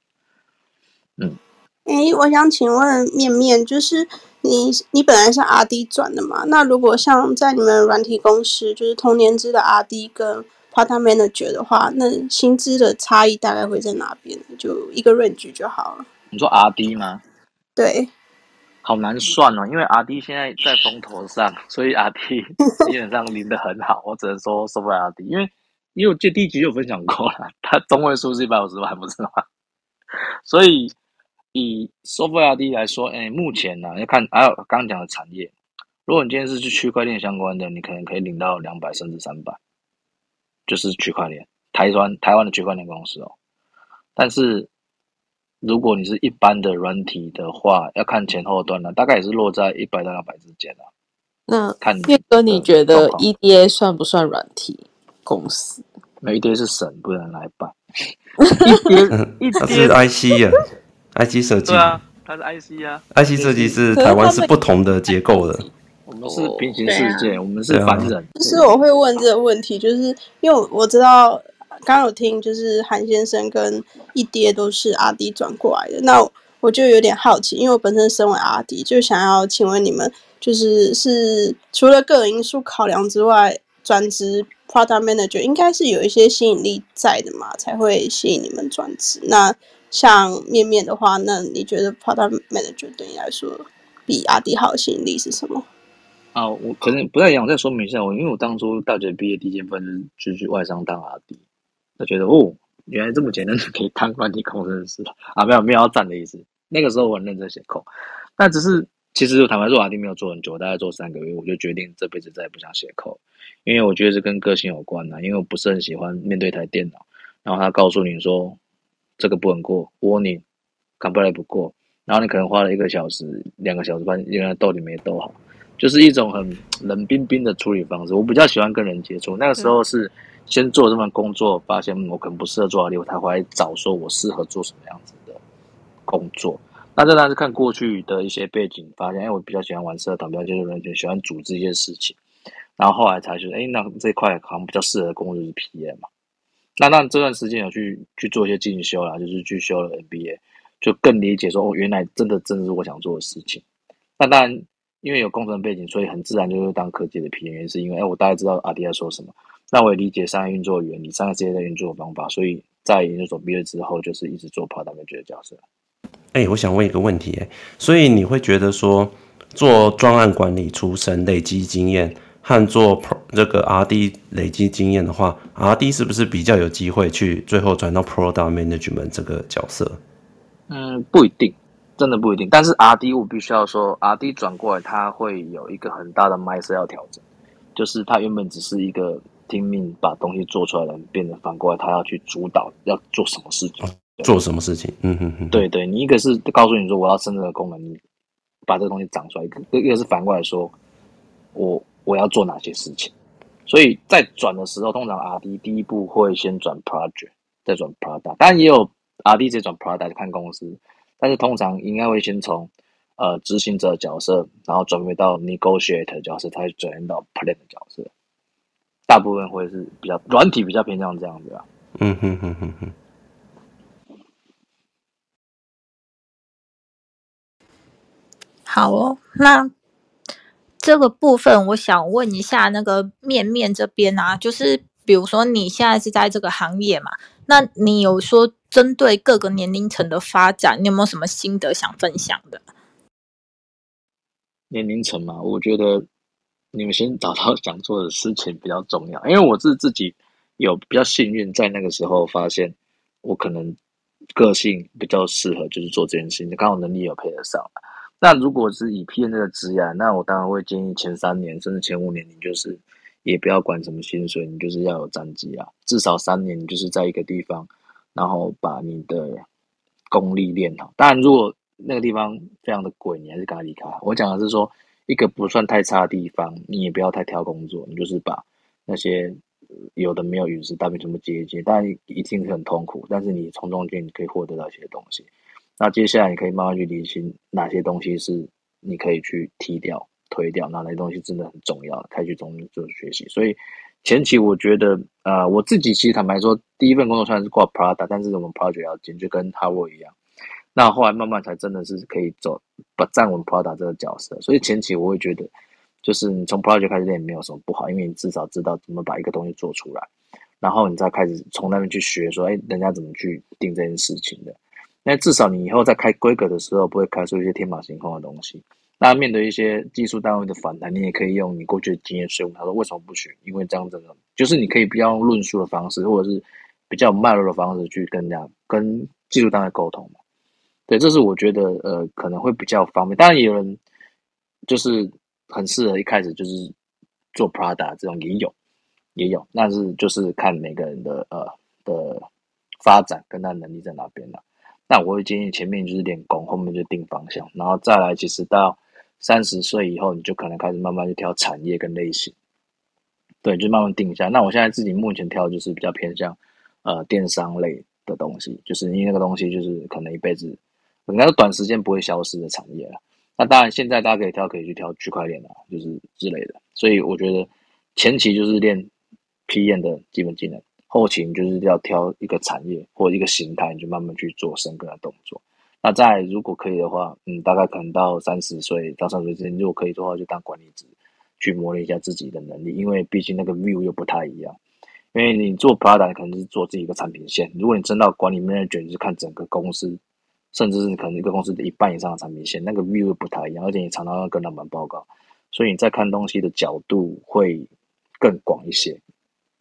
嗯。哎，我想请问面面，就是你你本来是 RD 转的嘛？那如果像在你们软体公司，就是同年资的 RD 跟 Product Manager 的话，那薪资的差异大概会在哪边？就一个 range 就好了。你说 RD 吗？对，好难算哦，因为 RD 现在在风头上，所以 RD 基本上领得很好。我只能说 Software RD，因为因为我记得第一集就分享过了，它中位数是一百五十万，不是吗？所以。以 Software RD 来说，哎，目前呢、啊，要看还有刚刚讲的产业。如果你今天是去区块链相关的，你可能可以领到两百甚至三百，就是区块链，台湾台湾的区块链公司哦。但是如果你是一般的软体的话，要看前后端了，大概也是落在一百到两百之间啊。那看岳哥，你觉得 EDA 算不算软体公司？没 EDA 是神，不能来办。一它 是 IC 呀。IC 设计，对啊，它是 IC 啊。IC 设计是台湾是不同的结构的。我们是平行世界，我们是凡人。就是我会问这个问题，就是因为我知道刚有听，就是韩先生跟一爹都是阿迪转过来的，那我就有点好奇，因为我本身身为阿迪就想要请问你们，就是是除了个人因素考量之外，转职 Product Manager 应该是有一些吸引力在的嘛，才会吸引你们转职。那像面面的话，那你觉得 Product Manager 对你来说比阿迪好的吸引力是什么？啊，我可能不太一样，我再说明一下。我因为我当初大学毕业第一件份就去外商当阿弟他觉得哦，原来这么简单就可以当软体工程师啊，没有没有要赞的意思。那个时候我很认真写 code，但只是其实坦白说阿弟没有做很久，大概做三个月，我就决定这辈子再也不想写扣因为我觉得是跟个性有关呐。因为我不是很喜欢面对台电脑，然后他告诉你说。这个不能过，Warning，Compile 不过，然后你可能花了一个小时、两个小时，发现原来逗你没逗好，就是一种很冷冰冰的处理方式。我比较喜欢跟人接触，那个时候是先做这份工作，发现我可能不适合做 RD，我才回来找说我适合做什么样子的工作。那这当然是看过去的一些背景，发现哎，我比较喜欢玩社团，比较接触人，群喜欢组织一些事情，然后后来才觉得，哎，那这一块好像比较适合的工作就是 PM 嘛。那那这段时间有去去做一些进修啦，就是去修了 MBA，就更理解说哦，原来真的真的是我想做的事情。那当然，因为有工程背景，所以很自然就是当科技的 PM，原是因为哎，我大概知道阿迪在说什么，那我也理解商业运作原理、商业世界的运作方法，所以在研究所毕业之后，就是一直做 Product Manager 的角色。哎、欸，我想问一个问题，哎，所以你会觉得说做专案管理出身，累积经验？和做这个 RD 累积经验的话，RD 是不是比较有机会去最后转到 Product Management 这个角色？嗯，不一定，真的不一定。但是 RD 我必须要说，RD 转过来，他会有一个很大的 mindset 要调整，就是他原本只是一个听命把东西做出来的人，变成反过来他要去主导要做什么事情，做什么事情？嗯哼哼。对对，你一个是告诉你说我要生这个功能，你把这个东西长出来；一个一个是反过来说，我。我要做哪些事情？所以在转的时候，通常 RD 第一步会先转 project，再转 product。当然也有 RD 直接转 product 看公司，但是通常应该会先从呃执行者角色，然后转变到 negotiator 角色，才转变到 plan 的角色。大部分会是比较软体比较偏向这样子啊。嗯哼哼哼哼。好哦，那。这个部分，我想问一下那个面面这边啊，就是比如说你现在是在这个行业嘛，那你有说针对各个年龄层的发展，你有没有什么心得想分享的？年龄层嘛，我觉得你们先找到 想做的事情比较重要，因为我是自己有比较幸运，在那个时候发现我可能个性比较适合，就是做这件事情，刚好能力有配得上。那如果是以 PM 这个职业，那我当然会建议前三年甚至前五年，你就是也不要管什么薪水，你就是要有战绩啊。至少三年，你就是在一个地方，然后把你的功力练好。当然，如果那个地方非常的贵，你还是赶快离开。我讲的是说，一个不算太差的地方，你也不要太挑工作，你就是把那些有的没有陨石大便全部接一接，当然一定是很痛苦，但是你从中间你可以获得到一些东西。那接下来你可以慢慢去理清哪些东西是你可以去踢掉、推掉，哪些东西真的很重要，开始从就是学习。所以前期我觉得，呃，我自己其实坦白说，第一份工作虽然是挂 Prada，但是我们 project 要紧，就跟 Harvard 一样。那后来慢慢才真的是可以走，把站稳 Prada 这个角色。所以前期我会觉得，就是你从 project 开始练没有什么不好，因为你至少知道怎么把一个东西做出来，然后你再开始从那边去学，说，哎，人家怎么去定这件事情的。那至少你以后在开规格的时候，不会开出一些天马行空的东西。那面对一些技术单位的反弹，你也可以用你过去的经验说明，他说为什么不选？因为这样子呢，就是你可以比较用论述的方式，或者是比较脉络的方式去跟人家跟技术单位沟通嘛。对，这是我觉得呃可能会比较方便。当然，也有人就是很适合一开始就是做 Prada 这种也有也有，但是就是看每个人的呃的发展跟他能力在哪边了。那我会建议前面就是练功，后面就定方向，然后再来，其实到三十岁以后，你就可能开始慢慢去挑产业跟类型，对，就慢慢定下。那我现在自己目前挑就是比较偏向呃电商类的东西，就是因为那个东西就是可能一辈子，应该是短时间不会消失的产业了。那当然，现在大家可以挑，可以去挑区块链啊，就是之类的。所以我觉得前期就是练 PM 的基本技能。后勤就是要挑一个产业或一个形态，你就慢慢去做深耕的动作。那再如果可以的话，嗯，大概可能到三十岁到三十岁之间，如果可以的话，就当管理职去磨练一下自己的能力。因为毕竟那个 view 又不太一样。因为你做 product 可能是做自己一个产品线，如果你真到管理 manager，就是看整个公司，甚至是可能一个公司的一半以上的产品线，那个 view 又不太一样。而且你常常要跟老板报告，所以你在看东西的角度会更广一些。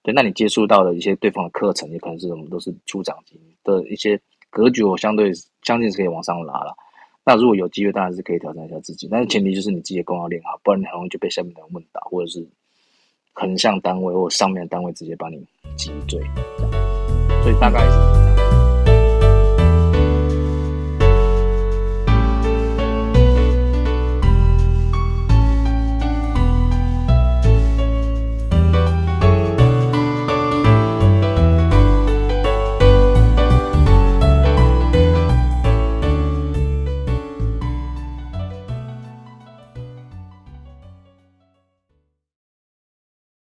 对，那你接触到的一些对方的课程，也可能是我们都是初长级的一些格局，我相对相信是可以往上拉了。那如果有机会，当然是可以挑战一下自己，但是前提就是你自己的功要练好，不然你很容易就被下面的人问倒，或者是横向单位或上面的单位直接把你击坠。所以大概是。